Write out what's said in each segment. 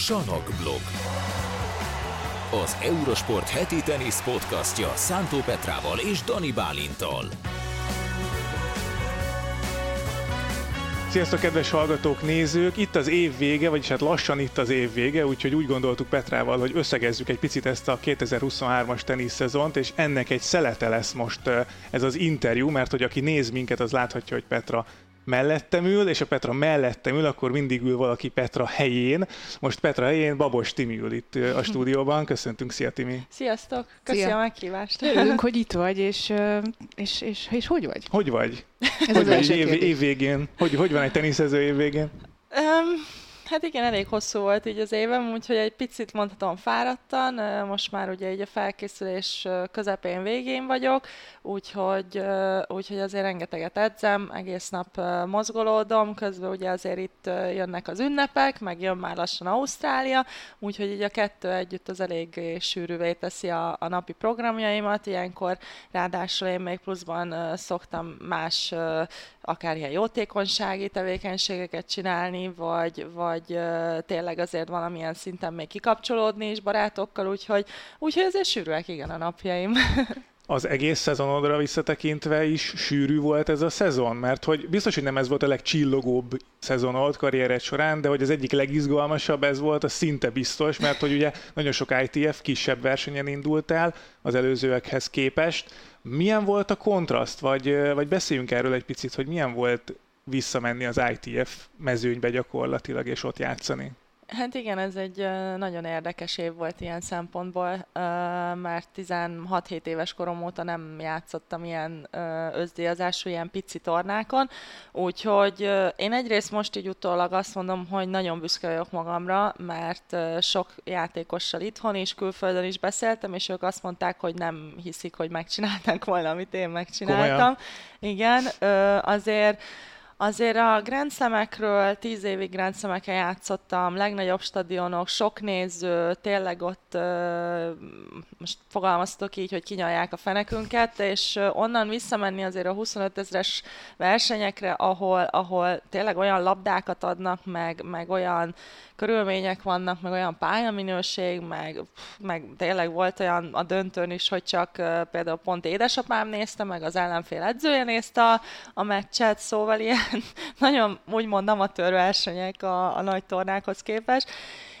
Sanok blog. Az Eurosport heti tenisz podcastja Szántó Petrával és Dani Bálintal. Sziasztok, kedves hallgatók, nézők! Itt az év vége, vagyis hát lassan itt az év vége, úgyhogy úgy gondoltuk Petrával, hogy összegezzük egy picit ezt a 2023-as teniszszezont, és ennek egy szelete lesz most ez az interjú, mert hogy aki néz minket, az láthatja, hogy Petra mellettem ül, és a Petra mellettem ül, akkor mindig ül valaki Petra helyén. Most Petra helyén Babos Timi ül itt a stúdióban. Köszöntünk, szia Timi! Sziasztok! Köszi Szia. a meghívást! Örülünk, hogy itt vagy, és, és, és, és hogy vagy? Hogy vagy? Ez hogy vagy év, év végén? Hogy, hogy van egy teniszező év végén? Um, Hát igen, elég hosszú volt így az évem, úgyhogy egy picit mondhatom fáradtan. Most már ugye így a felkészülés közepén végén vagyok, úgyhogy, úgyhogy azért rengeteget edzem, egész nap mozgolódom, közben ugye azért itt jönnek az ünnepek, meg jön már lassan Ausztrália, úgyhogy így a kettő együtt az elég sűrűvé teszi a, a napi programjaimat, ilyenkor ráadásul én még pluszban szoktam más akár ilyen jótékonysági tevékenységeket csinálni, vagy, vagy tényleg azért valamilyen szinten még kikapcsolódni is barátokkal, úgyhogy, úgyhogy azért sűrűek igen a napjaim. az egész szezonodra visszatekintve is sűrű volt ez a szezon? Mert hogy biztos, hogy nem ez volt a legcsillogóbb szezonod karriered során, de hogy az egyik legizgalmasabb ez volt, az szinte biztos, mert hogy ugye nagyon sok ITF kisebb versenyen indult el az előzőekhez képest. Milyen volt a kontraszt, vagy, vagy beszéljünk erről egy picit, hogy milyen volt visszamenni az ITF mezőnybe gyakorlatilag, és ott játszani? Hát igen, ez egy nagyon érdekes év volt ilyen szempontból, mert 16-7 éves korom óta nem játszottam ilyen özdíjazású, ilyen pici tornákon, úgyhogy én egyrészt most így utólag azt mondom, hogy nagyon büszke vagyok magamra, mert sok játékossal itthon és külföldön is beszéltem, és ők azt mondták, hogy nem hiszik, hogy megcsinálták volna, amit én megcsináltam. Komolyan? Igen, azért Azért a Grand Slam-ekről tíz évig Grand slam játszottam, legnagyobb stadionok, sok néző, tényleg ott most fogalmaztok így, hogy kinyalják a fenekünket, és onnan visszamenni azért a 25 ezres versenyekre, ahol, ahol tényleg olyan labdákat adnak, meg, meg olyan körülmények vannak, meg olyan pályaminőség, meg, meg tényleg volt olyan a döntőn is, hogy csak például pont édesapám nézte, meg az ellenfél edzője nézte a, a meccset, szóval ilyen nagyon úgymond amatőr versenyek a, a nagy tornákhoz képest,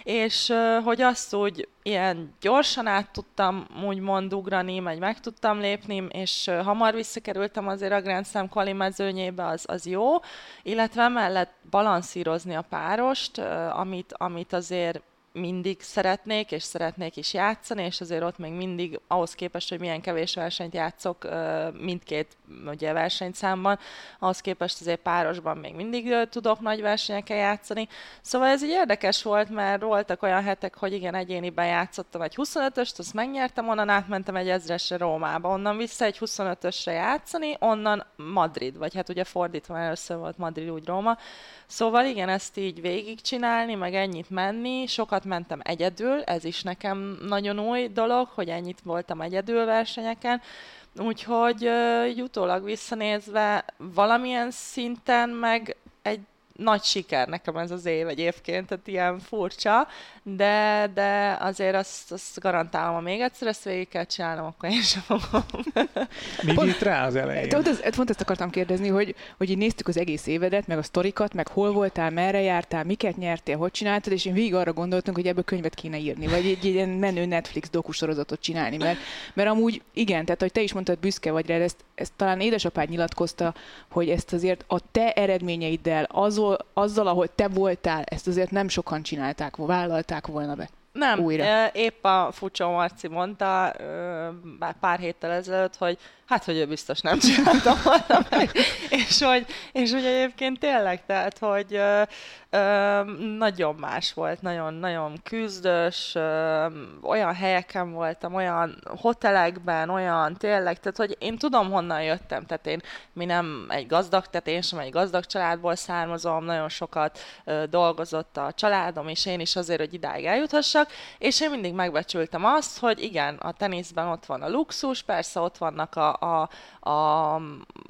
és hogy azt úgy ilyen gyorsan át tudtam úgymond ugrani, meg meg tudtam lépni, és hamar visszakerültem azért a Grand Slam quali mezőnyébe, az, az jó, illetve mellett balanszírozni a párost, amit, amit azért mindig szeretnék, és szeretnék is játszani, és azért ott még mindig ahhoz képest, hogy milyen kevés versenyt játszok mindkét ugye, versenyszámban, ahhoz képest azért párosban még mindig tudok nagy versenyekkel játszani. Szóval ez így érdekes volt, mert voltak olyan hetek, hogy igen, egyéniben játszottam egy 25-öst, azt megnyertem, onnan átmentem egy ezresre Rómába, onnan vissza egy 25-ösre játszani, onnan Madrid, vagy hát ugye fordítva először volt Madrid úgy Róma. Szóval igen, ezt így végigcsinálni, meg ennyit menni, sokat sokat mentem egyedül, ez is nekem nagyon új dolog, hogy ennyit voltam egyedül versenyeken, úgyhogy jutólag visszanézve valamilyen szinten meg egy nagy siker nekem ez az év egyébként, tehát ilyen furcsa, de, de azért azt, azt garantálom, ha még egyszer ezt végig kell csinálnom, akkor én sem fogom. Mi pont, rá az elején? Pont, ez, pont ezt akartam kérdezni, hogy, hogy így néztük az egész évedet, meg a sztorikat, meg hol voltál, merre jártál, miket nyertél, hogy csináltad, és én végig arra gondoltunk, hogy ebből könyvet kéne írni, vagy egy, egy ilyen menő Netflix dokusorozatot csinálni, mert, mert amúgy igen, tehát hogy te is mondtad, büszke vagy rá, ezt, ezt talán édesapád nyilatkozta, hogy ezt azért a te eredményeiddel, azzal, azzal, ahol te voltál, ezt azért nem sokan csinálták, vállalták volna be. Nem, újra. épp a Fucsó Marci mondta pár héttel ezelőtt, hogy hát, hogy ő biztos nem csinálta volna meg, és hogy, és hogy egyébként tényleg, tehát, hogy ö, ö, nagyon más volt, nagyon, nagyon küzdös, ö, olyan helyeken voltam, olyan hotelekben, olyan tényleg, tehát, hogy én tudom, honnan jöttem, tehát én, mi nem egy gazdag, tehát én sem egy gazdag családból származom, nagyon sokat ö, dolgozott a családom, és én is azért, hogy idáig eljuthassak, és én mindig megbecsültem azt, hogy igen, a teniszben ott van a luxus, persze ott vannak a, a, a,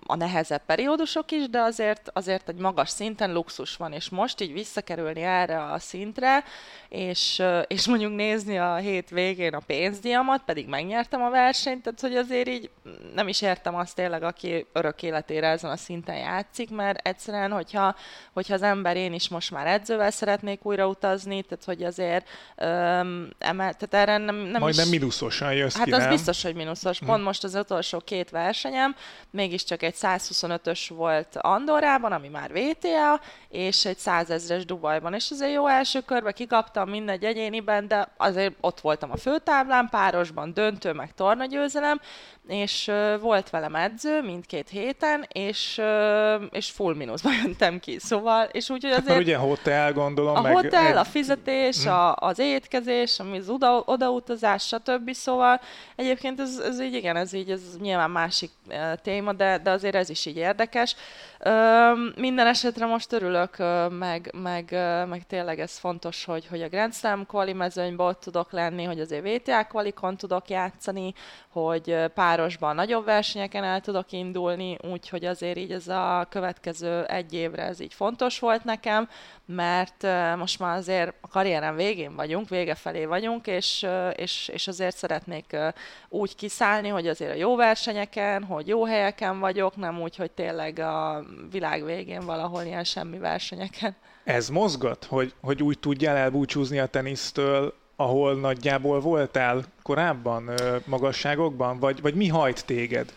a nehezebb periódusok is, de azért, azért egy magas szinten luxus van, és most így visszakerülni erre a szintre, és, és mondjuk nézni a hét végén a pénzdiamat, pedig megnyertem a versenyt, tehát hogy azért így nem is értem azt tényleg, aki örök életére ezen a szinten játszik, mert egyszerűen, hogyha, hogyha az ember én is most már edzővel szeretnék újra utazni, tehát hogy azért öm, emel, tehát erre nem, nem Majdnem is... minuszosan jössz Hát ki, az nem? biztos, hogy mínuszos. Pont hm. most az utolsó két versenyem, mégiscsak egy 125-ös volt Andorrában, ami már VTA, és egy 100 ezres Dubajban, és azért jó első körbe kikaptam mindegy egyéniben, de azért ott voltam a főtáblán, párosban, döntő, meg tornagyőzelem, és uh, volt velem edző mindkét héten, és, uh, és full mínuszba jöntem ki, szóval, és úgy, hogy Hát azért... mert ugye hotel, gondolom, A meg hotel, a fizetés, a, az étkezés, ami az oda, odautazás, stb. Szóval egyébként ez, ez így, igen, ez így, ez nyilván másik téma, de, de azért ez is így érdekes. Minden esetre most örülök, meg, meg, meg tényleg ez fontos, hogy, hogy a Grand Slam kvali mezőnyben ott tudok lenni, hogy azért VTA kvalikon tudok játszani, hogy párosban nagyobb versenyeken el tudok indulni, úgyhogy azért így ez a következő egy évre ez így fontos volt nekem, mert most már azért a karrierem végén vagyunk, vége felé vagyunk, és, és, és azért szeretnék úgy kiszállni, hogy azért a jó versenyeken, hogy jó helyeken vagyok, nem úgy, hogy tényleg a világ végén valahol ilyen semmi versenyeken. Ez mozgat, hogy, hogy úgy tudjál elbúcsúzni a tenisztől, ahol nagyjából voltál korábban magasságokban, vagy, vagy mi hajt téged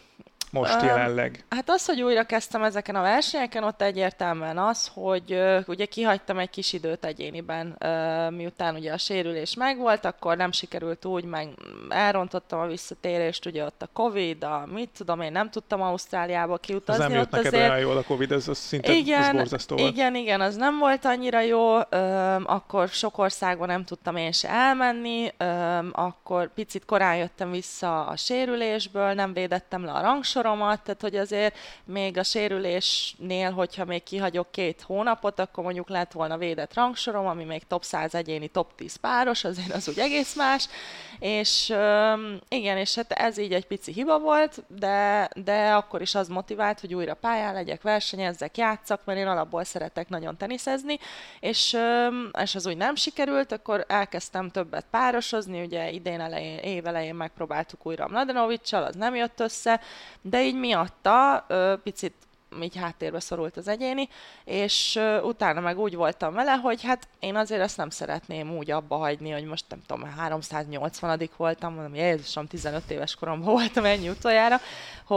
most Öm, jelenleg? Hát az, hogy újra kezdtem ezeken a versenyeken, ott egyértelműen az, hogy ö, ugye kihagytam egy kis időt egyéniben, ö, miután ugye a sérülés megvolt, akkor nem sikerült úgy, meg elrontottam a visszatérést, ugye ott a Covid, a mit tudom én, nem tudtam Ausztráliába Ez kiutazni. nem jött ott neked azért... olyan jól a Covid, ez, az szinte ez Igen, borzasztó volt. igen, igen, az nem volt annyira jó, öm, akkor sok országban nem tudtam én se elmenni, öm, akkor picit korán jöttem vissza a sérülésből, nem védettem le a rangsoromat, tehát hogy azért még a sérülésnél, hogyha még kihagyok két hónapot, akkor mondjuk lett volna védett rangsorom, ami még top 100 egyéni, top 10 páros, azért az úgy egész más, és igen, és hát ez így egy pici hiba volt, de, de akkor is az motivált, hogy újra pályán legyek, versenyezzek, játszak, mert én alapból szeretek nagyon teniszezni, és, és az úgy nem sikerült, akkor elkezdtem többet párosozni, ugye idén elején, év elején megpróbáltuk újra Mladenovicsal, az nem jött össze, de így miatta picit így háttérbe szorult az egyéni, és utána meg úgy voltam vele, hogy hát én azért ezt nem szeretném úgy abba hagyni, hogy most nem tudom, 380 voltam, mondom, Jézusom, 15 éves koromban voltam ennyi utoljára,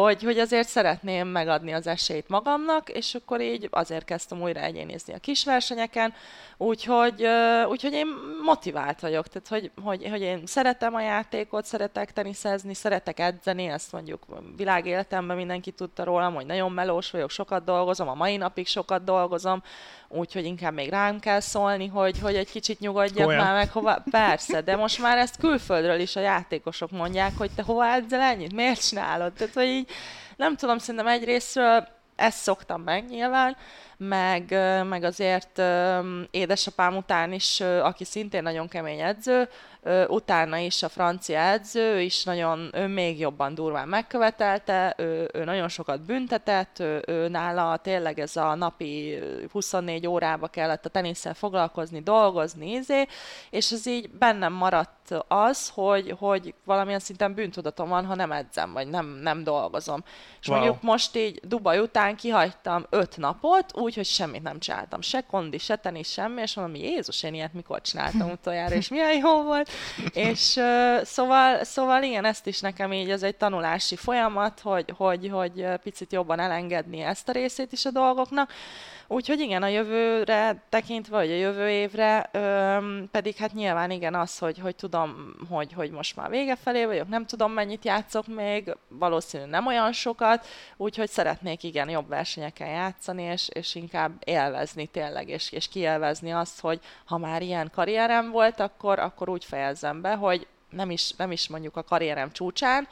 hogy, hogy azért szeretném megadni az esélyt magamnak, és akkor így azért kezdtem újra egyénizni a kisversenyeken, úgyhogy, ö, úgyhogy én motivált vagyok, tehát hogy, hogy, hogy én szeretem a játékot, szeretek teniszezni, szeretek edzeni, ezt mondjuk világéletemben mindenki tudta rólam, hogy nagyon melós vagyok, sokat dolgozom, a mai napig sokat dolgozom, úgyhogy inkább még rám kell szólni, hogy, hogy egy kicsit nyugodjak Olyan. már meg hova. Persze, de most már ezt külföldről is a játékosok mondják, hogy te hova edzel ennyit, miért csinálod? Tehát, hogy így nem tudom, szerintem egyrésztről ezt szoktam meg nyilván, meg, meg azért édesapám után is, aki szintén nagyon kemény edző, utána is a francia edző, is nagyon, ő még jobban durván megkövetelte, ő, ő nagyon sokat büntetett, ő, ő nála tényleg ez a napi ö, 24 órába kellett a tenisszel foglalkozni, dolgozni, izé, és ez így bennem maradt az, hogy, hogy valamilyen szinten bűntudatom van, ha nem edzem, vagy nem, nem dolgozom. És Wow. mondjuk most így Dubaj után kihagytam öt napot, úgy, hogy semmit nem csináltam. Se kondi, se tenis, semmi, és mondom, Jézus, én ilyet mikor csináltam utoljára, és milyen jó volt. És szóval, szóval igen, ezt is nekem így, ez egy tanulási folyamat, hogy, hogy, hogy picit jobban elengedni ezt a részét is a dolgoknak. Úgyhogy igen, a jövőre tekintve, vagy a jövő évre, öm, pedig hát nyilván igen az, hogy, hogy tudom, hogy, hogy most már vége felé vagyok, nem tudom mennyit játszok még, valószínűleg nem olyan sokat, úgyhogy szeretnék igen jobb versenyeken játszani, és, és inkább élvezni tényleg, és, és kielvezni azt, hogy ha már ilyen karrierem volt, akkor, akkor úgy fejezzem be, hogy nem is, nem is mondjuk a karrierem csúcsán,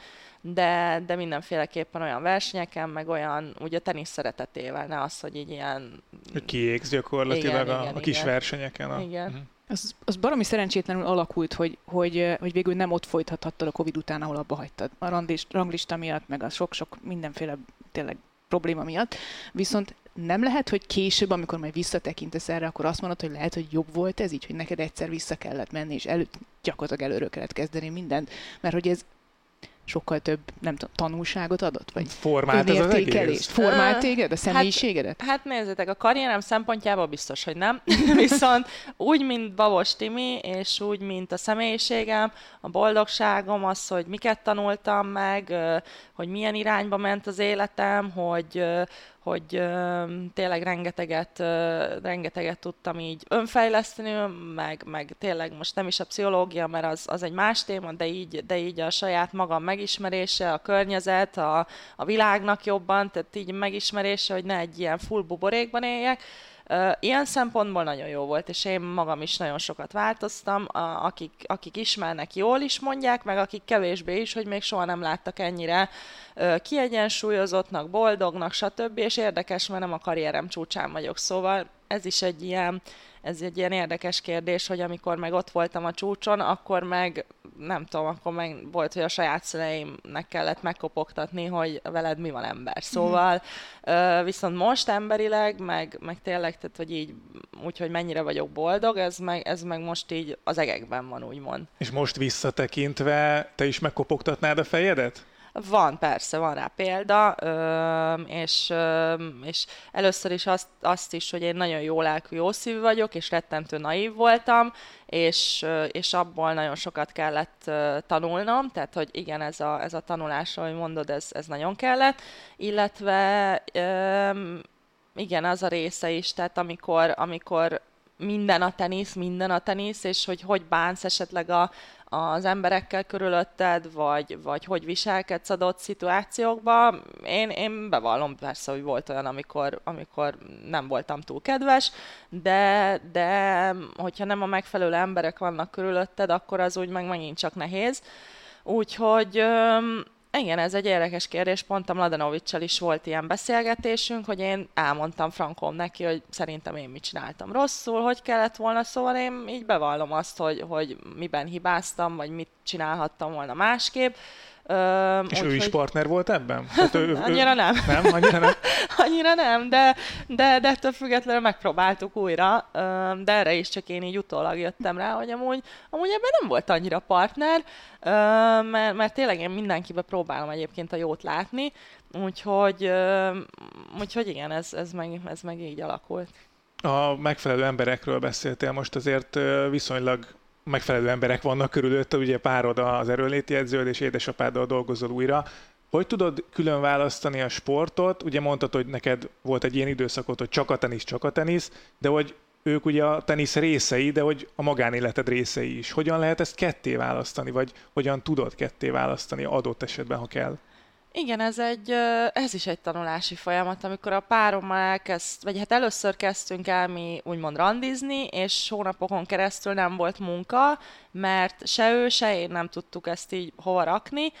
de, de mindenféleképpen olyan versenyeken, meg olyan, ugye tenisz szeretetével, ne az, hogy így ilyen kiégsz gyakorlatilag Igen, a, igen, a kis igen. versenyeken. A... Igen. Mhm. Az, az baromi szerencsétlenül alakult, hogy, hogy, hogy végül nem ott folytathattad a Covid után, ahol abba hagytad. A randist, ranglista miatt, meg a sok-sok mindenféle tényleg probléma miatt. Viszont nem lehet, hogy később, amikor majd visszatekintesz erre, akkor azt mondod, hogy lehet, hogy jobb volt ez így, hogy neked egyszer vissza kellett menni, és előtt gyakorlatilag előről kellett kezdeni mindent, mert hogy ez sokkal több, nem tudom, tanulságot adott? Vagy Formált ez az egész? Formált téged, a személyiségedet? Hát, hát nézzétek, a karrierem szempontjából biztos, hogy nem. Viszont úgy, mint Babos Timi, és úgy, mint a személyiségem, a boldogságom, az, hogy miket tanultam meg, hogy milyen irányba ment az életem, hogy hogy tényleg rengeteget, rengeteget tudtam így önfejleszteni, meg, meg tényleg most nem is a pszichológia, mert az, az egy más téma, de így, de így a saját magam megismerése, a környezet, a, a világnak jobban, tehát így megismerése, hogy ne egy ilyen full buborékban éljek, Ilyen szempontból nagyon jó volt, és én magam is nagyon sokat változtam. Akik, akik ismernek, jól is mondják, meg akik kevésbé is, hogy még soha nem láttak ennyire kiegyensúlyozottnak, boldognak, stb. És érdekes, mert nem a karrierem csúcsán vagyok, szóval ez is egy ilyen, ez egy ilyen érdekes kérdés, hogy amikor meg ott voltam a csúcson, akkor meg nem tudom, akkor meg volt, hogy a saját szüleimnek kellett megkopogtatni, hogy veled mi van ember. Szóval mm. viszont most emberileg, meg, meg tényleg, tehát hogy így, úgyhogy mennyire vagyok boldog, ez meg, ez meg most így az egekben van, úgymond. És most visszatekintve, te is megkopogtatnád a fejedet? Van, persze, van rá példa, és, és először is azt, azt is, hogy én nagyon jó lelkű, jó szívű vagyok, és rettentő naív voltam, és, és abból nagyon sokat kellett tanulnom, tehát hogy igen, ez a, ez a tanulás, ahogy mondod, ez, ez nagyon kellett, illetve igen, az a része is, tehát amikor, amikor minden a tenisz, minden a tenisz, és hogy hogy bánsz esetleg a, az emberekkel körülötted, vagy, vagy hogy viselkedsz adott szituációkban. Én, én bevallom persze, hogy volt olyan, amikor, amikor nem voltam túl kedves, de, de hogyha nem a megfelelő emberek vannak körülötted, akkor az úgy meg megint csak nehéz. Úgyhogy igen, ez egy érdekes kérdés. Pont a Mladenovicsal is volt ilyen beszélgetésünk, hogy én elmondtam Frankom neki, hogy szerintem én mit csináltam rosszul, hogy kellett volna, szóval én így bevallom azt, hogy, hogy miben hibáztam, vagy mit csinálhattam volna másképp. Ö, és úgy, ő is hogy... partner volt ebben? Hát ő, annyira ő... nem. Nem? Annyira nem? annyira nem, de, de, de ettől függetlenül megpróbáltuk újra, de erre is csak én így utólag jöttem rá, hogy amúgy, amúgy ebben nem volt annyira partner, mert, mert tényleg én mindenkibe próbálom egyébként a jót látni, úgyhogy, úgyhogy igen, ez, ez, meg, ez meg így alakult. A megfelelő emberekről beszéltél most azért viszonylag megfelelő emberek vannak körülötte, ugye párod az erőléti edződ, és édesapáddal dolgozol újra. Hogy tudod külön választani a sportot? Ugye mondtad, hogy neked volt egy ilyen időszakot, hogy csak a tenisz, csak a tenisz, de hogy ők ugye a tenisz részei, de hogy a magánéleted részei is. Hogyan lehet ezt ketté választani, vagy hogyan tudod ketté választani adott esetben, ha kell? Igen, ez, egy, ez is egy tanulási folyamat, amikor a párommal elkezd, vagy hát először kezdtünk el mi úgymond randizni, és hónapokon keresztül nem volt munka, mert se ő, se én nem tudtuk ezt így hova rakni,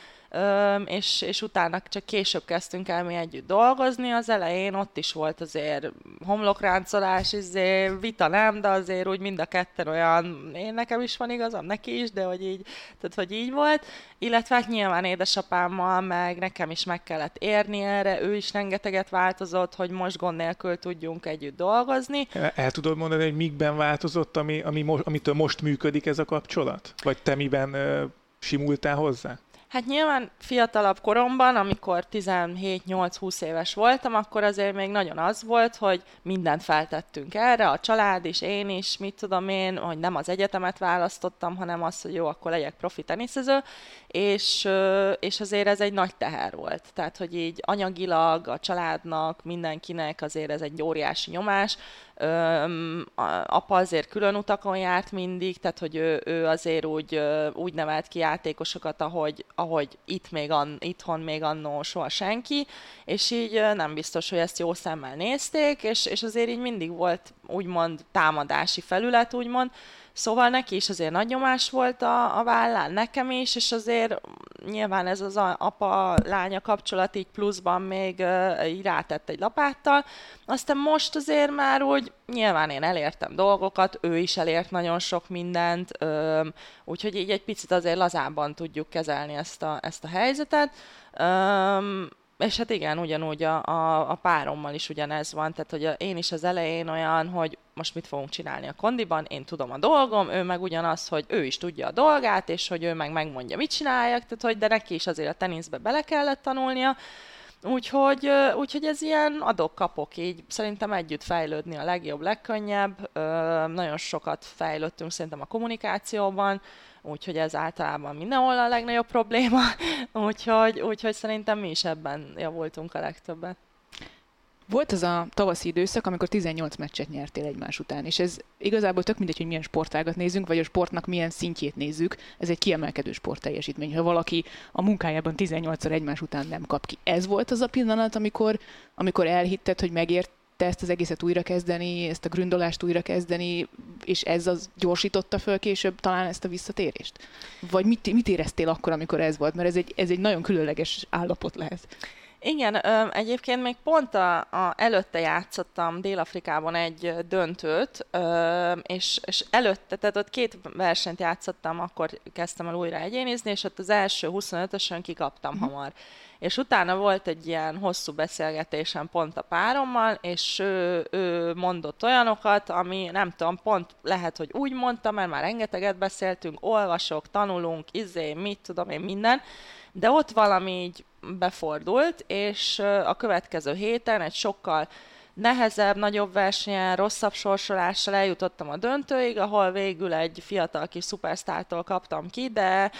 és, és utána csak később kezdtünk el mi együtt dolgozni. Az elején ott is volt azért homlokráncolás, izé, vita nem, de azért úgy mind a ketten olyan, én nekem is van igazam, neki is, de hogy így, tehát hogy így volt. Illetve hát nyilván édesapámmal, meg nekem is meg kellett érni erre, ő is rengeteget változott, hogy most gond nélkül tudjunk együtt dolgozni. El, el tudod mondani, hogy mikben változott, ami, ami mo- amitől most működik ez a kapcsolat? Vagy te miben ö, simultál hozzá? Hát nyilván fiatalabb koromban, amikor 17-8-20 éves voltam, akkor azért még nagyon az volt, hogy mindent feltettünk erre, a család is, én is, mit tudom én, hogy nem az egyetemet választottam, hanem azt, hogy jó, akkor legyek profi teniszező, és, és azért ez egy nagy teher volt. Tehát, hogy így anyagilag a családnak, mindenkinek azért ez egy óriási nyomás, Öm, apa azért külön utakon járt mindig, tehát hogy ő, ő azért úgy, úgy nevelt ki játékosokat, ahogy, ahogy itt még an, itthon még annó soha senki, és így nem biztos, hogy ezt jó szemmel nézték, és, és azért így mindig volt úgymond támadási felület, úgymond, Szóval neki is azért nagy nyomás volt a, a vállán, nekem is, és azért nyilván ez az apa-lánya kapcsolat így pluszban még uh, így rátett egy lapáttal. Aztán most azért már úgy nyilván én elértem dolgokat, ő is elért nagyon sok mindent, uh, úgyhogy így egy picit azért lazábban tudjuk kezelni ezt a, ezt a helyzetet. Um, és hát igen, ugyanúgy a, a, a párommal is ugyanez van, tehát hogy a, én is az elején olyan, hogy most mit fogunk csinálni a kondiban, én tudom a dolgom, ő meg ugyanaz, hogy ő is tudja a dolgát, és hogy ő meg megmondja, mit csináljak, tehát hogy de neki is azért a teniszbe bele kellett tanulnia, Úgyhogy, úgyhogy ez ilyen adok-kapok így. Szerintem együtt fejlődni a legjobb, legkönnyebb. Nagyon sokat fejlődtünk szerintem a kommunikációban, úgyhogy ez általában mindenhol a legnagyobb probléma, úgyhogy, úgyhogy szerintem mi is ebben javultunk a legtöbbet. Volt az a tavaszi időszak, amikor 18 meccset nyertél egymás után, és ez igazából tök mindegy, hogy milyen sportágat nézünk, vagy a sportnak milyen szintjét nézzük, ez egy kiemelkedő sportteljesítmény. Ha valaki a munkájában 18-szor egymás után nem kap ki. Ez volt az a pillanat, amikor, amikor elhitted, hogy megért te ezt az egészet újrakezdeni, ezt a gründolást újrakezdeni, és ez az gyorsította föl később talán ezt a visszatérést? Vagy mit, mit éreztél akkor, amikor ez volt? Mert ez egy, ez egy nagyon különleges állapot lehet. Igen, egyébként még pont a, a előtte játszottam Dél-Afrikában egy döntőt, és, és előtte, tehát ott két versenyt játszottam, akkor kezdtem el újra egyénizni, és ott az első 25-ösön kikaptam mm. hamar. És utána volt egy ilyen hosszú beszélgetésem pont a párommal, és ő, ő mondott olyanokat, ami nem tudom, pont lehet, hogy úgy mondta, mert már rengeteget beszéltünk, olvasok, tanulunk, izé, mit tudom én, minden, de ott valami így befordult, és a következő héten egy sokkal nehezebb, nagyobb versenyen, rosszabb sorsolással eljutottam a döntőig, ahol végül egy fiatal kis szupersztártól kaptam ki, de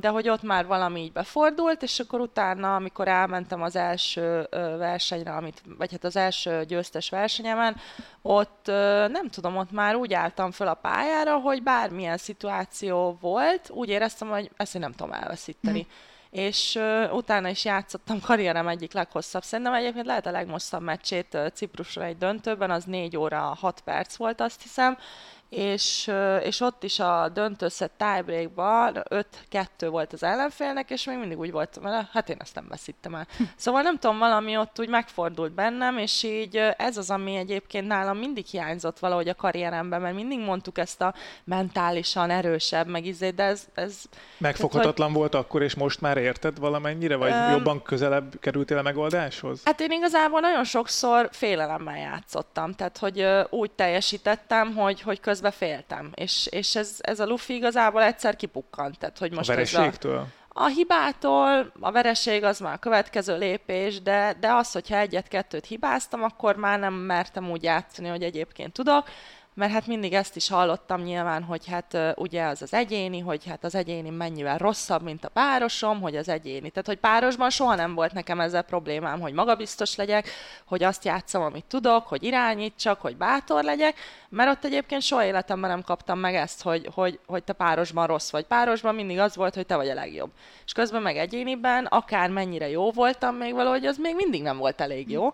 de hogy ott már valami így befordult, és akkor utána, amikor elmentem az első versenyre, amit, vagy hát az első győztes versenyemen, ott nem tudom, ott már úgy álltam fel a pályára, hogy bármilyen szituáció volt, úgy éreztem, hogy ezt én nem tudom elveszíteni. Mm és uh, utána is játszottam karrierem egyik leghosszabb, szerintem egyébként lehet a legmosszabb meccsét uh, Ciprusra egy döntőben, az 4 óra 6 perc volt, azt hiszem, és, és ott is a döntőszett tiebreakban 5-2 volt az ellenfélnek, és még mindig úgy voltam vele, hát én ezt nem veszítem el. Hm. Szóval nem tudom, valami ott úgy megfordult bennem, és így ez az, ami egyébként nálam mindig hiányzott valahogy a karrieremben, mert mindig mondtuk ezt a mentálisan erősebb, meg izé, de ez... ez Megfoghatatlan tehát, hogy... volt akkor, és most már érted valamennyire, vagy um, jobban közelebb kerültél a megoldáshoz? Hát én igazából nagyon sokszor félelemmel játszottam, tehát hogy úgy teljesítettem, hogy, hogy köz közben féltem. És, és ez, ez a lufi igazából egyszer kipukkant. Tehát, hogy most a vereségtől? A, a hibától, a vereség az már a következő lépés, de, de az, hogyha egyet-kettőt hibáztam, akkor már nem mertem úgy játszani, hogy egyébként tudok mert hát mindig ezt is hallottam nyilván, hogy hát ugye az az egyéni, hogy hát az egyéni mennyivel rosszabb, mint a párosom, hogy az egyéni. Tehát, hogy párosban soha nem volt nekem ezzel problémám, hogy magabiztos legyek, hogy azt játszom, amit tudok, hogy irányítsak, hogy bátor legyek, mert ott egyébként soha életemben nem kaptam meg ezt, hogy, hogy, hogy te párosban rossz vagy. Párosban mindig az volt, hogy te vagy a legjobb. És közben meg egyéniben, akár mennyire jó voltam még valahogy, az még mindig nem volt elég jó. Mm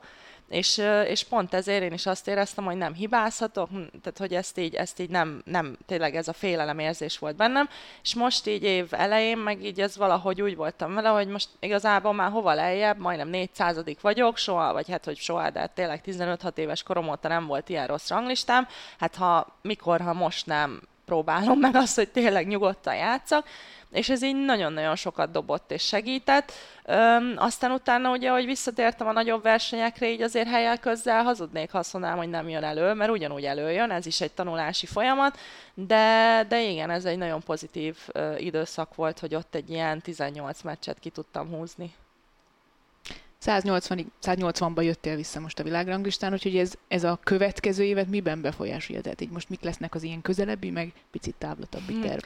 és, és pont ezért én is azt éreztem, hogy nem hibázhatok, hm, tehát hogy ezt így, ezt így nem, nem, tényleg ez a félelem érzés volt bennem, és most így év elején, meg így ez valahogy úgy voltam vele, hogy most igazából már hova lejjebb, majdnem 400 vagyok, soha, vagy hát, hogy soha, de tényleg 15-6 éves korom óta nem volt ilyen rossz ranglistám, hát ha mikor, ha most nem próbálom meg azt, hogy tényleg nyugodtan játszak, és ez így nagyon-nagyon sokat dobott és segített. Öm, aztán utána ugye, hogy visszatértem a nagyobb versenyekre, így azért helyel közzel hazudnék, ha azt mondanám, hogy nem jön elő, mert ugyanúgy előjön, ez is egy tanulási folyamat, de, de igen, ez egy nagyon pozitív ö, időszak volt, hogy ott egy ilyen 18 meccset ki tudtam húzni. 180 180-ba jöttél vissza most a világranglistán, úgyhogy ez, ez a következő évet miben befolyásolja? Tehát így most mik lesznek az ilyen közelebbi, meg picit távlatabbik hmm. terv?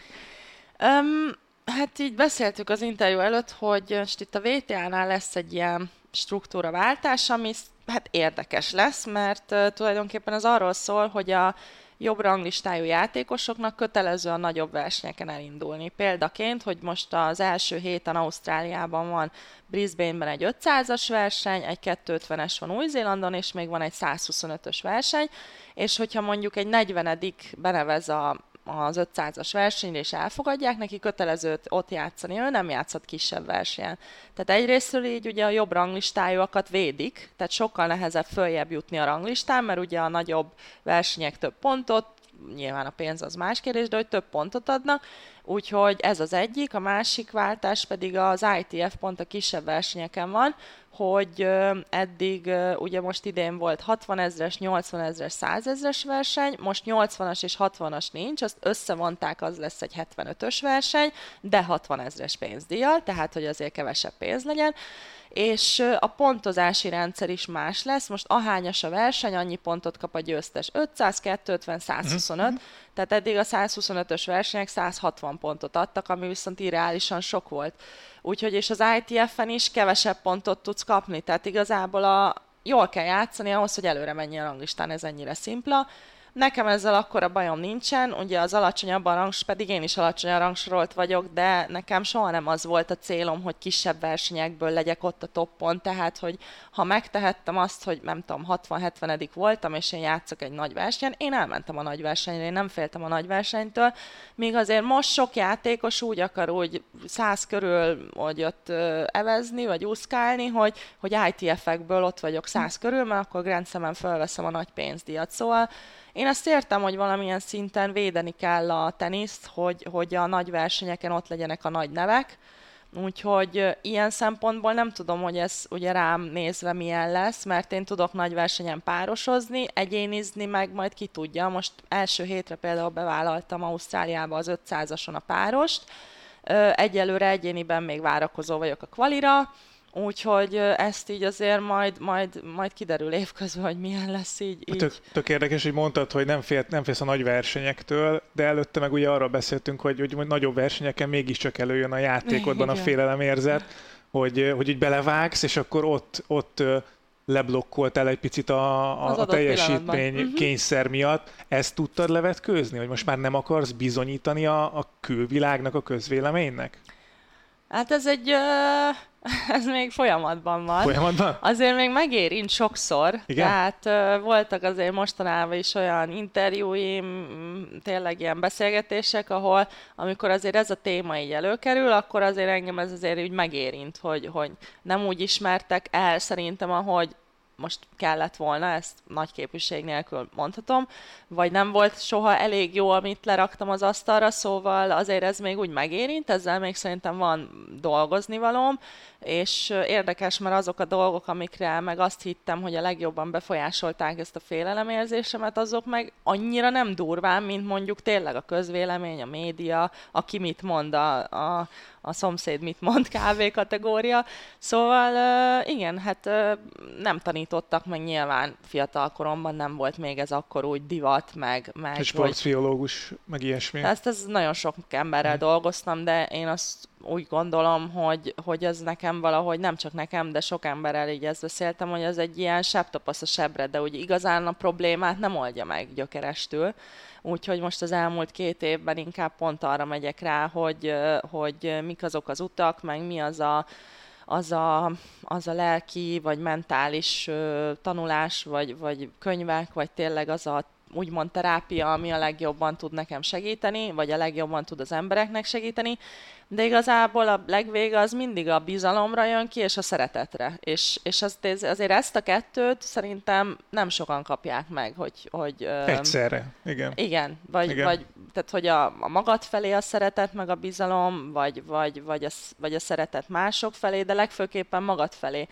Um, Hát így beszéltük az interjú előtt, hogy most itt a VTA-nál lesz egy ilyen struktúraváltás, ami hát érdekes lesz, mert uh, tulajdonképpen az arról szól, hogy a jobb ranglistájú játékosoknak kötelező a nagyobb versenyeken elindulni. Példaként, hogy most az első héten Ausztráliában van Brisbane-ben egy 500-as verseny, egy 250-es van Új-Zélandon, és még van egy 125-ös verseny, és hogyha mondjuk egy 40 benevez a az 500-as versenyre, és elfogadják, neki kötelező ott játszani, ő nem játszott kisebb versenyen. Tehát egyrésztről így ugye a jobb ranglistájúakat védik, tehát sokkal nehezebb följebb jutni a ranglistán, mert ugye a nagyobb versenyek több pontot, nyilván a pénz az más kérdés, de hogy több pontot adnak, úgyhogy ez az egyik, a másik váltás pedig az ITF pont a kisebb versenyeken van, hogy eddig, ugye most idén volt 60 ezres, 80 ezres, 100 ezres verseny, most 80-as és 60-as nincs, azt összevonták, az lesz egy 75-ös verseny, de 60 ezres pénzdíjjal, tehát hogy azért kevesebb pénz legyen, és a pontozási rendszer is más lesz. Most ahányas a verseny, annyi pontot kap a győztes. 500, 250, 125, uh-huh. Tehát eddig a 125-ös versenyek 160 pontot adtak, ami viszont irreálisan sok volt. Úgyhogy és az ITF-en is kevesebb pontot tudsz kapni, tehát igazából a, jól kell játszani ahhoz, hogy előre menjen a ranglistán, ez ennyire szimpla. Nekem ezzel akkor a bajom nincsen, ugye az alacsonyabb a rangs, pedig én is alacsonyan rangsorolt vagyok, de nekem soha nem az volt a célom, hogy kisebb versenyekből legyek ott a toppon, tehát hogy ha megtehettem azt, hogy nem tudom, 60-70 voltam, és én játszok egy nagy versenyen, én elmentem a nagy versenyre, én nem féltem a nagy versenytől, míg azért most sok játékos úgy akar úgy száz körül, hogy ott evezni, vagy úszkálni, hogy, hogy ITF-ekből ott vagyok száz körül, mert akkor Grand Slam-en felveszem a nagy pénzdíjat. Szóval én azt értem, hogy valamilyen szinten védeni kell a teniszt, hogy, hogy a nagy versenyeken ott legyenek a nagy nevek, Úgyhogy ilyen szempontból nem tudom, hogy ez ugye rám nézve milyen lesz, mert én tudok nagy versenyen párosozni, egyénizni meg majd ki tudja. Most első hétre például bevállaltam Ausztráliába az 500-ason a párost, egyelőre egyéniben még várakozó vagyok a kvalira, Úgyhogy ezt így azért majd, majd, majd kiderül évközben, hogy milyen lesz így. így. Tök, tök érdekes, hogy mondtad, hogy nem, fél, nem félsz a nagy versenyektől, de előtte meg ugye arról beszéltünk, hogy, hogy nagyobb versenyeken mégiscsak előjön a játékodban Igen. a félelemérzet, hogy, hogy így belevágsz, és akkor ott, ott leblokkoltál egy picit a, a, a teljesítmény uh-huh. kényszer miatt. Ezt tudtad levetkőzni, hogy most már nem akarsz bizonyítani a, a külvilágnak, a közvéleménynek? Hát ez egy, ez még folyamatban van. Folyamatban? Azért még megérint sokszor. Igen? Tehát voltak azért mostanában is olyan interjúim, tényleg ilyen beszélgetések, ahol amikor azért ez a téma így előkerül, akkor azért engem ez azért úgy megérint, hogy, hogy nem úgy ismertek el szerintem, ahogy most kellett volna, ezt nagy képviség nélkül mondhatom, vagy nem volt soha elég jó, amit leraktam az asztalra, szóval azért ez még úgy megérint, ezzel még szerintem van dolgozni valóm, és érdekes, mert azok a dolgok, amikre meg azt hittem, hogy a legjobban befolyásolták ezt a félelemérzésemet, azok meg annyira nem durván, mint mondjuk tényleg a közvélemény, a média, aki mit mond a, a a szomszéd mit mond kávé kategória. Szóval igen, hát nem tanítottak meg nyilván fiatal koromban, nem volt még ez akkor úgy divat, meg... meg Egy sportpszichológus, meg ilyesmi. Ezt, ez nagyon sok emberrel hmm. dolgoztam, de én azt úgy gondolom, hogy, hogy ez nekem valahogy, nem csak nekem, de sok emberrel így ezt beszéltem, hogy ez egy ilyen sebtopasz a sebre, de úgy igazán a problémát nem oldja meg gyökerestül. Úgyhogy most az elmúlt két évben inkább pont arra megyek rá, hogy, hogy mik azok az utak, meg mi az a, az a, az a lelki vagy mentális tanulás, vagy, vagy könyvek, vagy tényleg az a úgymond terápia, ami a legjobban tud nekem segíteni, vagy a legjobban tud az embereknek segíteni, de igazából a legvége az mindig a bizalomra jön ki, és a szeretetre. És, és azt, azért ezt a kettőt szerintem nem sokan kapják meg, hogy... hogy Egyszerre, igen. Igen, vagy, igen. vagy tehát, hogy a, a magad felé a szeretet, meg a bizalom, vagy, vagy, vagy, a, vagy a szeretet mások felé, de legfőképpen magad felé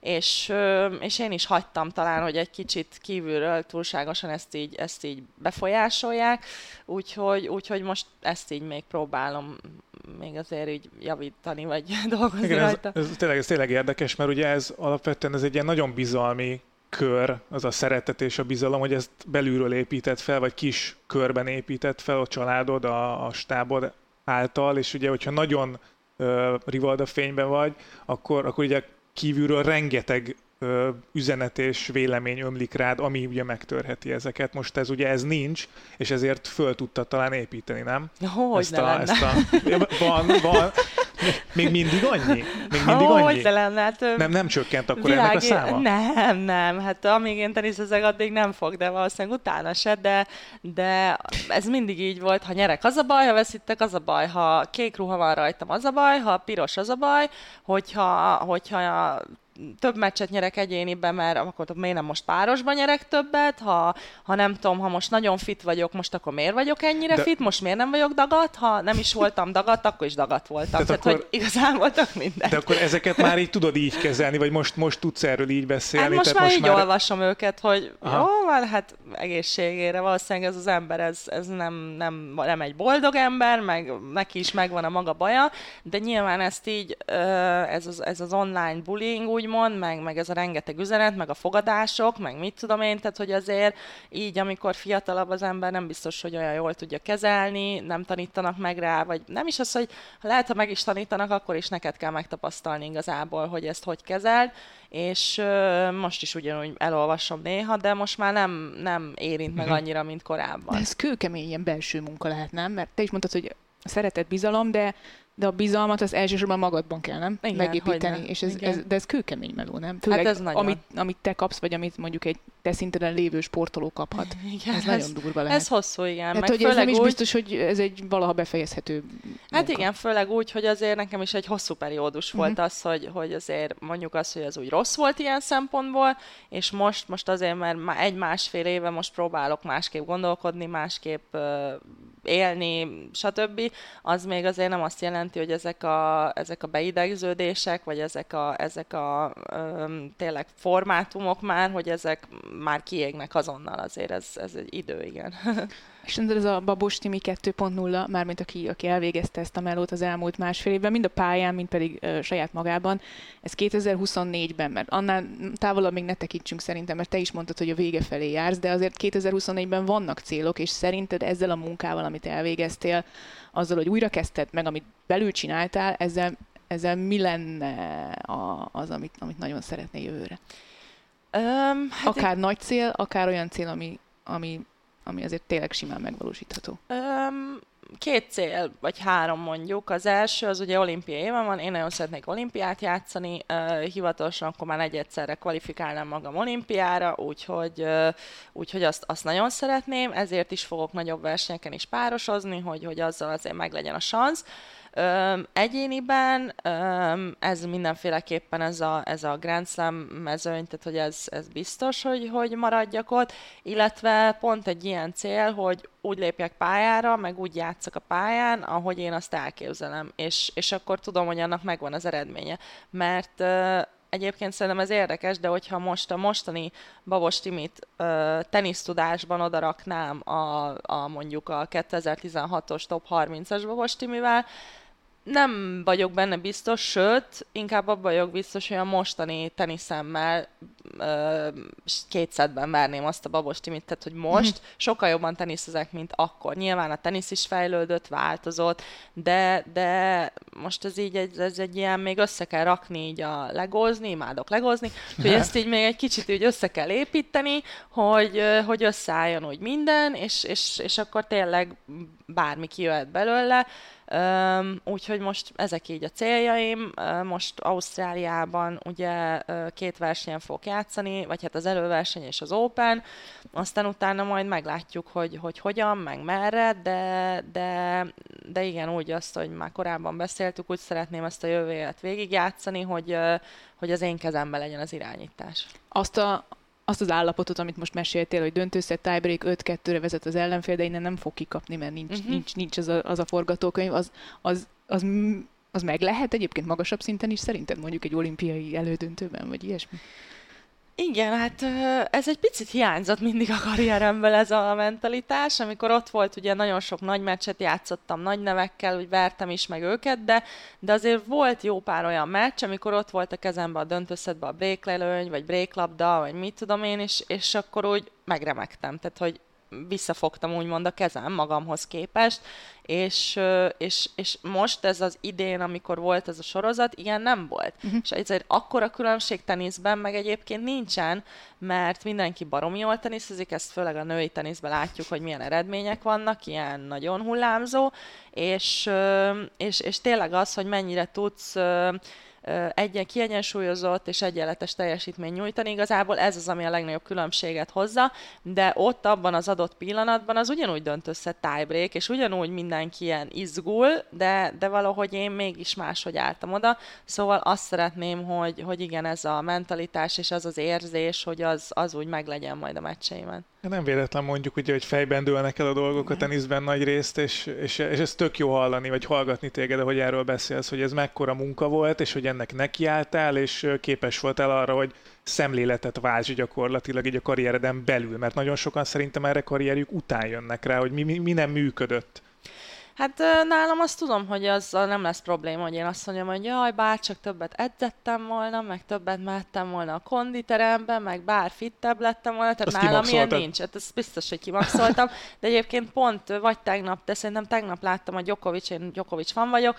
és, és én is hagytam talán, hogy egy kicsit kívülről túlságosan ezt így, ezt így befolyásolják, úgyhogy, úgyhogy most ezt így még próbálom még azért így javítani, vagy dolgozni Igen, rajta. Ez, ez, tényleg, ez tényleg érdekes, mert ugye ez alapvetően ez egy ilyen nagyon bizalmi kör, az a szeretet és a bizalom, hogy ezt belülről épített fel, vagy kis körben épített fel a családod, a, a stábod által, és ugye, hogyha nagyon rivalda fényben vagy, akkor, akkor ugye kívülről rengeteg ö, üzenet és vélemény ömlik rád, ami ugye megtörheti ezeket. Most ez ugye ez nincs, és ezért föl tudta talán építeni, nem? Hogy ezt, a, ezt a... Van, van. Még mindig annyi? Még mindig annyi? Hogy lenne? Hát, nem, nem csökkent akkor világi... ennek a száma? Nem, nem. Hát amíg én teniszezek, addig nem fog, de valószínűleg utána se, de, de ez mindig így volt. Ha nyerek, az a baj, ha veszítek, az a baj. Ha kék ruha van rajtam, az a baj. Ha piros, az a baj. Hogyha, hogyha több meccset nyerek egyéniben, mert akkor miért nem most párosban nyerek többet, ha, ha nem tudom, ha most nagyon fit vagyok, most akkor miért vagyok ennyire De... fit, most miért nem vagyok dagat, ha nem is voltam dagat, akkor is dagat voltam. Tehát, Tehát akkor... hogy igazán tök minden. De akkor ezeket már így tudod így kezelni, vagy most, most tudsz erről így beszélni? Hát most Tehát már most így már... olvasom őket, hogy Aha. jó, van, hát egészségére valószínűleg ez az ember, ez, ez nem, nem, nem egy boldog ember, meg neki is megvan a maga baja, de nyilván ezt így, ez az, ez az online bullying úgy úgymond, meg, meg ez a rengeteg üzenet, meg a fogadások, meg mit tudom én, tehát hogy azért így, amikor fiatalabb az ember, nem biztos, hogy olyan jól tudja kezelni, nem tanítanak meg rá, vagy nem is az, hogy lehet, ha meg is tanítanak, akkor is neked kell megtapasztalni igazából, hogy ezt hogy kezeld, és ö, most is ugyanúgy elolvasom néha, de most már nem, nem érint meg mhm. annyira, mint korábban. De ez kőkemény ilyen belső munka lehet, nem? Mert te is mondtad, hogy szeretet, bizalom, de de a bizalmat az elsősorban magadban kell, nem? Igen, Megépíteni. És ez, ez, de ez kőkemény meló, nem? Főleg, hát ez nagyon. Amit, amit te kapsz, vagy amit mondjuk egy te szinteden lévő sportoló kaphat. Igen, ez, ez nagyon durva lehet. Ez hosszú, igen. Hát, hogy ez nem is úgy... biztos, hogy ez egy valaha befejezhető munka. Hát igen, főleg úgy, hogy azért nekem is egy hosszú periódus uh-huh. volt az, hogy, hogy azért mondjuk az, hogy ez úgy rossz volt ilyen szempontból, és most, most azért, mert már egy-másfél éve most próbálok másképp gondolkodni, másképp élni, stb., az még azért nem azt jelenti, hogy ezek a, ezek a beidegződések, vagy ezek a, ezek a öm, tényleg formátumok már, hogy ezek már kiégnek azonnal, azért ez, ez egy idő, igen. És ez a Babos Timi 2.0, mármint aki, aki elvégezte ezt a melót az elmúlt másfél évben, mind a pályán, mind pedig ö, saját magában, ez 2024-ben, mert annál távolabb még ne tekintsünk szerintem, mert te is mondtad, hogy a vége felé jársz, de azért 2024-ben vannak célok, és szerinted ezzel a munkával, amit elvégeztél, azzal, hogy újra kezdted meg, amit belül csináltál, ezzel, ezzel mi lenne a, az, amit, amit nagyon szeretnél jövőre? Um, hát akár egy... nagy cél, akár olyan cél, ami, ami ami azért tényleg simán megvalósítható? Um, két cél, vagy három mondjuk. Az első, az ugye olimpiai éven van, én nagyon szeretnék olimpiát játszani, uh, hivatalosan akkor már egyszerre kvalifikálnám magam olimpiára, úgyhogy, uh, úgyhogy azt, azt nagyon szeretném, ezért is fogok nagyobb versenyeken is párosozni, hogy, hogy azzal azért meglegyen a szansz. Öm, egyéniben öm, ez mindenféleképpen ez a, ez a Grand Slam mezőny, tehát hogy ez, ez biztos, hogy, hogy maradjak ott, illetve pont egy ilyen cél, hogy úgy lépjek pályára, meg úgy játszak a pályán, ahogy én azt elképzelem, és, és akkor tudom, hogy annak megvan az eredménye. Mert egyébként szerintem ez érdekes, de hogyha most a mostani Babos Timit uh, tenisztudásban odaraknám a, a mondjuk a 2016-os top 30-as Babos Timivel, nem vagyok benne biztos, sőt, inkább abban vagyok biztos, hogy a mostani teniszemmel ö, kétszedben várném azt a babos timit, tehát hogy most mm. sokkal jobban teniszezek, mint akkor. Nyilván a tenisz is fejlődött, változott, de, de most ez így egy, ez egy ilyen, még össze kell rakni így a legózni, imádok legózni, hogy ezt így még egy kicsit így össze kell építeni, hogy, hogy összeálljon úgy minden, és, és, és akkor tényleg bármi kijöhet belőle, úgyhogy most ezek így a céljaim. Most Ausztráliában ugye két versenyen fogok játszani, vagy hát az előverseny és az Open, aztán utána majd meglátjuk, hogy, hogy hogyan, meg merre, de, de, de igen, úgy azt, hogy már korábban beszéltük, úgy szeretném ezt a jövő élet végigjátszani, hogy, hogy az én kezemben legyen az irányítás. Azt a, azt az állapotot, amit most meséltél, hogy döntőszett tiebreak 5-2-re vezet az ellenfél, de innen nem fog kikapni, mert nincs, uh-huh. nincs, nincs az, a, az a forgatókönyv, az, az, az, az meg lehet egyébként magasabb szinten is szerinted mondjuk egy olimpiai elődöntőben, vagy ilyesmi? Igen, hát ez egy picit hiányzott mindig a karrieremből ez a mentalitás, amikor ott volt, ugye nagyon sok nagy meccset játszottam nagy nevekkel, úgy vertem is meg őket, de, de azért volt jó pár olyan meccs, amikor ott volt a kezembe a döntőszedbe a breaklelőny, vagy breaklabda, vagy mit tudom én, és, és akkor úgy megremegtem. Tehát, hogy visszafogtam úgymond a kezem magamhoz képest, és, és, és most ez az idén, amikor volt ez a sorozat, ilyen nem volt. Uh-huh. És ezért akkora különbség teniszben meg egyébként nincsen, mert mindenki baromi jól teniszezik, ezt főleg a női teniszben látjuk, hogy milyen eredmények vannak, ilyen nagyon hullámzó, és, és, és tényleg az, hogy mennyire tudsz egyen kiegyensúlyozott és egyenletes teljesítmény nyújtani. Igazából ez az, ami a legnagyobb különbséget hozza, de ott abban az adott pillanatban az ugyanúgy dönt össze tiebreak, és ugyanúgy mindenki ilyen izgul, de, de valahogy én mégis máshogy álltam oda. Szóval azt szeretném, hogy, hogy igen, ez a mentalitás és az az érzés, hogy az, az úgy meglegyen majd a meccseimen. Nem véletlen mondjuk ugye, hogy fejben dőlnek el a dolgok a teniszben nagy részt, és, és, és ez tök jó hallani, vagy hallgatni téged, hogy erről beszélsz, hogy ez mekkora munka volt, és hogy ennek nekiálltál, és képes voltál arra, hogy szemléletet váltsd gyakorlatilag így a karriereden belül, mert nagyon sokan szerintem erre karrierjük után jönnek rá, hogy mi, mi, mi nem működött. Hát nálam azt tudom, hogy az nem lesz probléma, hogy én azt mondjam, hogy jaj, bár csak többet edzettem volna, meg többet mehettem volna a konditerembe, meg bár fittebb lettem volna, tehát azt nálam ilyen nincs. Hát ez biztos, hogy kimaxoltam, de egyébként pont vagy tegnap, de szerintem tegnap láttam a Djokovic, én Djokovic fan vagyok,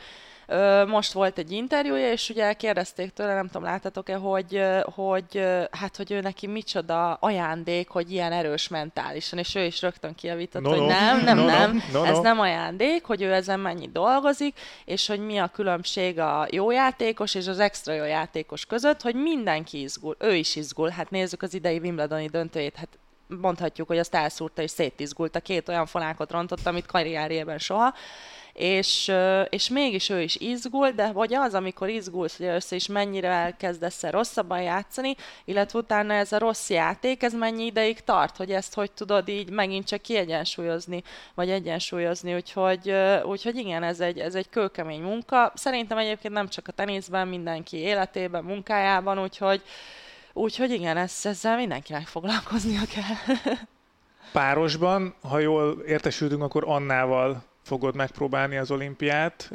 most volt egy interjúja, és ugye kérdezték tőle, nem tudom, láttatok-e, hogy, hogy hát, hogy ő neki micsoda ajándék, hogy ilyen erős mentálisan, és ő is rögtön kijavított, no, hogy nem, nem, no, nem, no, no, ez no. nem ajándék, hogy ő ezen mennyi dolgozik, és hogy mi a különbség a jó játékos és az extra jó játékos között, hogy mindenki izgul, ő is izgul, hát nézzük az idei Wimbledoni döntőjét, hát mondhatjuk, hogy azt elszúrta és szétizgulta, két olyan fonákot rontott, amit karrierjében soha, és, és mégis ő is izgul, de vagy az, amikor izgulsz, hogy össze is mennyire elkezdesz -e rosszabban játszani, illetve utána ez a rossz játék, ez mennyi ideig tart, hogy ezt hogy tudod így megint csak kiegyensúlyozni, vagy egyensúlyozni, úgyhogy, úgyhogy igen, ez egy, ez egy kőkemény munka. Szerintem egyébként nem csak a teniszben, mindenki életében, munkájában, úgyhogy Úgyhogy igen, ez, ezzel mindenkinek foglalkoznia kell. Párosban, ha jól értesültünk, akkor Annával fogod megpróbálni az olimpiát.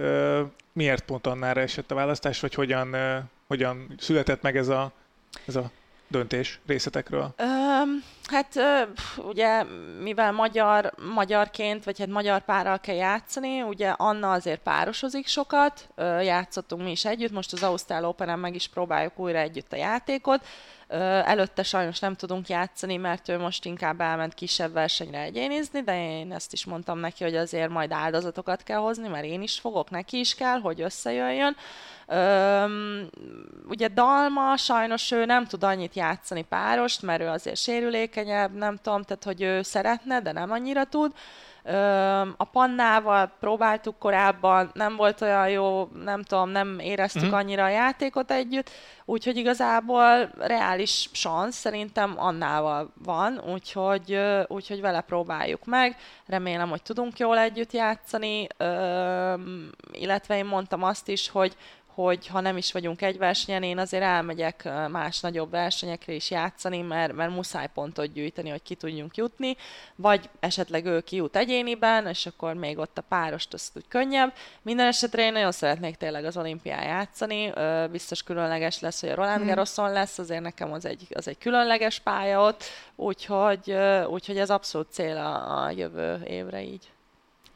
Miért pont Annára esett a választás, vagy hogyan, hogyan született meg ez a, ez a döntés részletekről? Um, hát ugye, mivel magyar, magyarként, vagy hát magyar párral kell játszani, ugye Anna azért párosozik sokat, játszottunk mi is együtt, most az Ausztrál open meg is próbáljuk újra együtt a játékot, Előtte sajnos nem tudunk játszani, mert ő most inkább elment kisebb versenyre egyénizni, de én ezt is mondtam neki, hogy azért majd áldozatokat kell hozni, mert én is fogok, neki is kell, hogy összejöjjön. Öm, ugye Dalma sajnos ő nem tud annyit játszani párost, mert ő azért sérülékenyebb, nem tudom, tehát hogy ő szeretne, de nem annyira tud. A pannával próbáltuk korábban, nem volt olyan jó, nem tudom, nem éreztük uh-huh. annyira a játékot együtt, úgyhogy igazából reális szansz szerintem annával van, úgyhogy, úgyhogy vele próbáljuk meg. Remélem, hogy tudunk jól együtt játszani, illetve én mondtam azt is, hogy hogy ha nem is vagyunk egy versenyen, én azért elmegyek más nagyobb versenyekre is játszani, mert, mert muszáj pontot gyűjteni, hogy ki tudjunk jutni, vagy esetleg ő kijut egyéniben, és akkor még ott a párost azt úgy könnyebb. Minden esetre én nagyon szeretnék tényleg az olimpián játszani, biztos különleges lesz, hogy a Roland hmm. Garroson lesz, azért nekem az egy, az egy különleges pálya ott, úgyhogy, úgyhogy ez abszolút cél a, a jövő évre így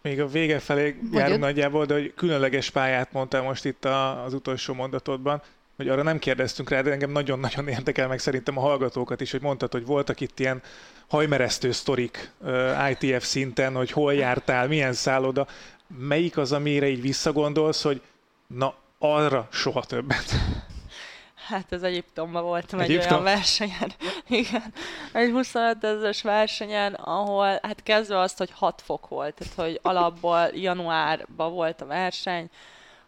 még a vége felé járunk nagyjából, de hogy különleges pályát mondtál most itt a, az utolsó mondatodban, hogy arra nem kérdeztünk rá, de engem nagyon-nagyon érdekel meg szerintem a hallgatókat is, hogy mondtad, hogy voltak itt ilyen hajmeresztő sztorik uh, ITF szinten, hogy hol jártál, milyen szálloda. Melyik az, amire így visszagondolsz, hogy na, arra soha többet? Hát ez Egyiptomban voltam Egyiptom? egy olyan versenyen. Igen. Egy 25 ezeres versenyen, ahol hát kezdve azt, hogy 6 fok volt. Tehát, hogy alapból januárban volt a verseny,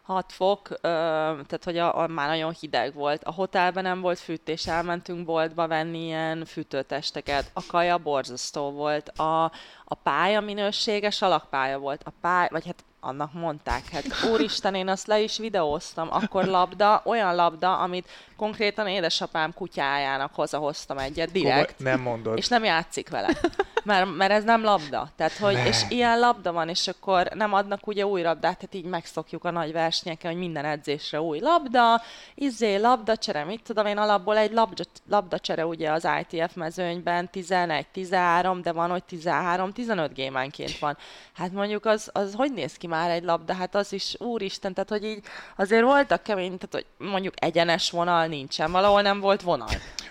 6 fok, ö, tehát hogy a, a, már nagyon hideg volt. A hotelben nem volt fűtés, elmentünk boltba venni ilyen fűtőtesteket. A kaja borzasztó volt. A, a pálya minőséges alakpálya volt. A pály, vagy hát annak mondták. Hát úristen, én azt le is videóztam. Akkor labda, olyan labda, amit konkrétan édesapám kutyájának hozahoztam egyet direkt. nem mondod. És nem játszik vele. Mert, mert ez nem labda. Tehát, hogy, Ne. és ilyen labda van, és akkor nem adnak ugye új labdát, tehát így megszokjuk a nagy versenyeken, hogy minden edzésre új labda, izé, labda csere, mit tudom én, alapból egy labda, labda csere ugye az ITF mezőnyben 11-13, de van, hogy 13-15 gémánként van. Hát mondjuk az, az hogy néz ki már egy labda? Hát az is, úristen, tehát hogy így azért voltak kemény, tehát hogy mondjuk egyenes vonal nincsen, valahol nem volt vonal.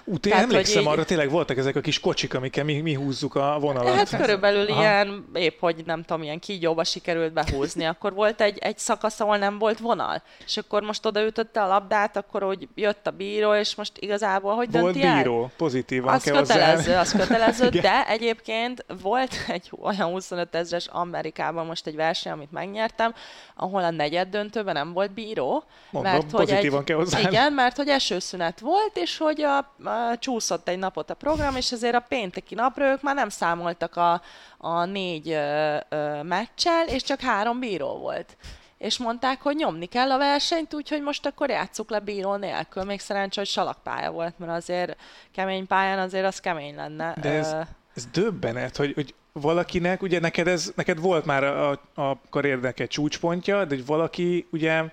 Ú, én Tehát, emlékszem így- arra, tényleg voltak ezek a kis kocsik, amikkel mi, mi húzzuk a vonalat. Hát körülbelül Aha. ilyen, épp hogy nem tudom, ilyen kígyóba sikerült behúzni, akkor volt egy, egy szakasz, ahol nem volt vonal, és akkor most odaütötte a labdát, akkor hogy jött a bíró, és most igazából hogy Volt dönti el? bíró, pozitívan Az kell kötelező, az kötelező, de egyébként volt egy olyan 25 ezres Amerikában most egy verseny, amit megnyertem, ahol a negyed döntőben nem volt bíró, Mondom, mert hogy pozitívan egy, kell hozzáállni. Igen, mert hogy esőszünet volt, és hogy a, a, csúszott egy napot a program, és ezért a pénteki napra ők már nem számoltak a, a négy ö, ö, meccsel, és csak három bíró volt. És mondták, hogy nyomni kell a versenyt, úgyhogy most akkor játsszuk le bíró nélkül. Még szerencsé, hogy salakpálya volt, mert azért kemény pályán azért az kemény lenne. De ez, ez döbbenet, hogy, hogy valakinek, ugye neked, ez, neked volt már a, a karriernek egy csúcspontja, de hogy valaki ugye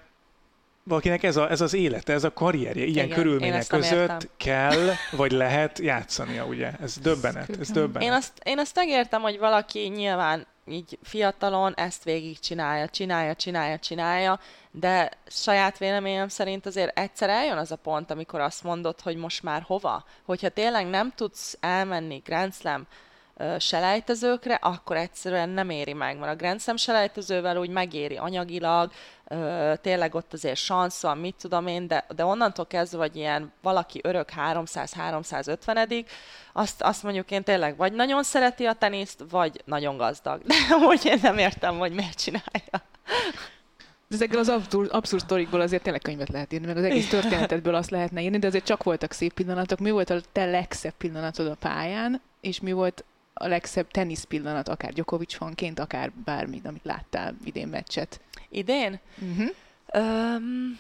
valakinek ez, a, ez az élete, ez a karrierje, ilyen Igen, Igen, én körülmények között értem. kell, vagy lehet játszania, ugye? Ez döbbenet, ez döbbenet. Én azt, én azt megértem, hogy valaki nyilván így fiatalon ezt végig csinálja, csinálja, csinálja, csinálja, de saját véleményem szerint azért egyszer eljön az a pont, amikor azt mondod, hogy most már hova. Hogyha tényleg nem tudsz elmenni Grand Slam selejtezőkre, akkor egyszerűen nem éri meg, mert a Grand Slam selejtezővel úgy megéri anyagilag, tényleg ott azért sansz van, mit tudom én, de, de onnantól kezdve, hogy ilyen valaki örök 300-350 azt, azt mondjuk én tényleg vagy nagyon szereti a teniszt, vagy nagyon gazdag. De hogy én nem értem, hogy miért csinálja. Ezekkel az abszurd, abszurd sztorikból azért tényleg könyvet lehet írni, meg az egész történetedből azt lehetne írni, de azért csak voltak szép pillanatok. Mi volt a te legszebb pillanatod a pályán, és mi volt a legszebb tenisz pillanat, akár Djokovic fanként, akár bármi, amit láttál idén meccset? Idén? Uh-huh. Öm,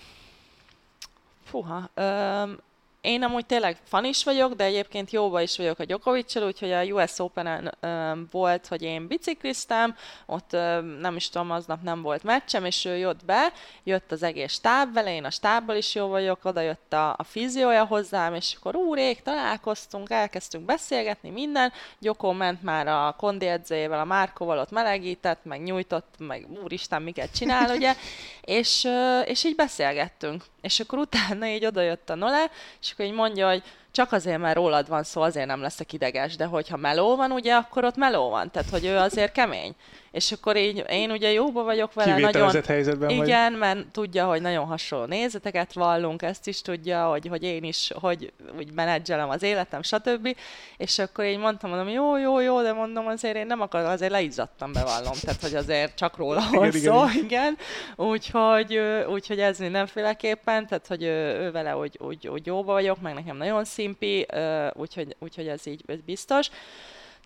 fuha. Öm, én amúgy tényleg fan is vagyok, de egyébként jóba is vagyok a Djokovic-sal, úgyhogy a US Open-en öm, volt, hogy én bicikliztem, ott öm, nem is tudom, aznap nem volt meccsem, és ő jött be, jött az egész stáb vele, én a stábbal is jó vagyok, oda jött a, a fiziója hozzám, és akkor úrék, találkoztunk, elkezdtünk beszélgetni, minden, Gyokó ment már a kondi edzőjével, a Márkoval, ott melegített, meg nyújtott, meg úristen, miket csinál, ugye, és, és így beszélgettünk. És akkor utána így odajött a Nole, és akkor így mondja, hogy csak azért, mert rólad van szó, azért nem leszek ideges, de hogyha meló van, ugye, akkor ott meló van, tehát hogy ő azért kemény. És akkor így én ugye jóba vagyok vele, nagyon... Helyzetben vagy. Igen, mert tudja, hogy nagyon hasonló nézeteket vallunk, ezt is tudja, hogy, hogy én is, hogy úgy menedzselem az életem, stb. És akkor így mondtam, mondom, jó, jó, jó, de mondom, azért én nem akarom, azért leizzadtam, bevallom, tehát hogy azért csak róla van igen, szó, igen. igen. Úgyhogy, úgyhogy ez mindenféleképpen, tehát hogy ő, ő vele úgy, úgy, úgy jóba vagyok, meg nekem nagyon szimpi, úgyhogy, úgyhogy ez így ez biztos.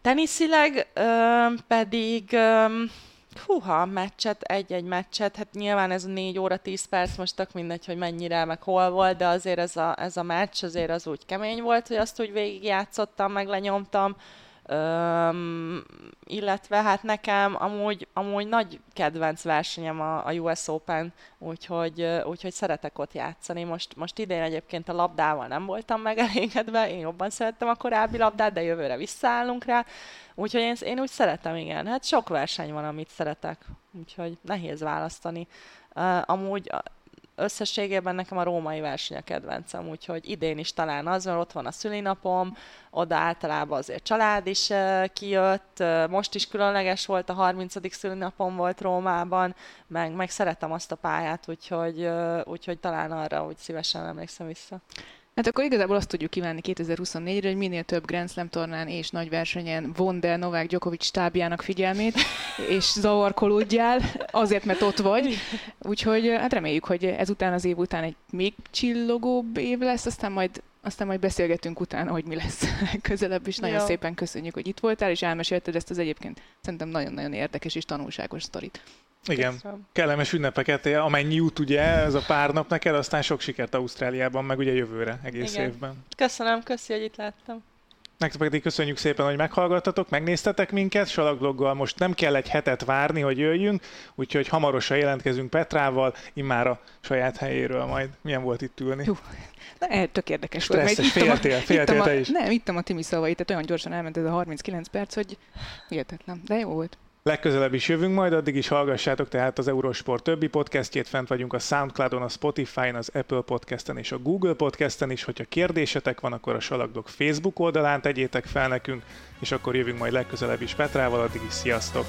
Teniszileg pedig húha, meccset, egy-egy meccset, hát nyilván ez a 4 óra 10 perc, most tök mindegy, hogy mennyire, meg hol volt, de azért ez a, ez a meccs azért az úgy kemény volt, hogy azt úgy végigjátszottam, meg lenyomtam. Öm, illetve hát nekem amúgy, amúgy nagy kedvenc versenyem a, a US Open, úgyhogy, úgyhogy szeretek ott játszani. Most, most idén egyébként a labdával nem voltam megelégedve, én jobban szerettem a korábbi labdát, de jövőre visszaállunk rá. Úgyhogy én, én úgy szeretem, igen. Hát sok verseny van, amit szeretek, úgyhogy nehéz választani. Uh, amúgy összességében nekem a római verseny a kedvencem, úgyhogy idén is talán az, mert ott van a szülinapom, oda általában azért család is kijött, most is különleges volt, a 30. szülinapom volt Rómában, meg, meg szeretem azt a pályát, úgyhogy, úgyhogy talán arra úgy szívesen emlékszem vissza. Hát akkor igazából azt tudjuk kívánni 2024-re, hogy minél több Grand Slam tornán és nagy versenyen vond el Novák Djokovic stábjának figyelmét, és zavarkolódjál, azért, mert ott vagy. Úgyhogy hát reméljük, hogy ezután az év után egy még csillogóbb év lesz, aztán majd aztán majd beszélgetünk utána, hogy mi lesz közelebb is. Nagyon Jó. szépen köszönjük, hogy itt voltál, és elmesélted ezt az egyébként szerintem nagyon-nagyon érdekes és tanulságos sztorit. Igen. Köszönöm. Kellemes ünnepeket, amennyi jut ugye ez a pár nap neked, aztán sok sikert Ausztráliában, meg ugye jövőre egész Igen. évben. Köszönöm, köszi, hogy itt láttam. Nektek pedig köszönjük szépen, hogy meghallgattatok, megnéztetek minket, Salakbloggal most nem kell egy hetet várni, hogy jöjjünk, úgyhogy hamarosan jelentkezünk Petrával, immár a saját helyéről majd. Milyen volt itt ülni? Jó. Na, tök érdekes Stresszes, volt. ittam féltél, féltél te is. Nem, ittam a Timi szavait, tehát olyan gyorsan elment ez a 39 perc, hogy hihetetlen. De jó volt. Legközelebb is jövünk majd, addig is hallgassátok tehát az Eurosport többi podcastjét, fent vagyunk a Soundcloudon, a Spotify-n, az Apple Podcasten és a Google Podcasten is. Hogyha kérdésetek van, akkor a Salakdog Facebook oldalán tegyétek fel nekünk, és akkor jövünk majd legközelebb is Petrával, addig is sziasztok!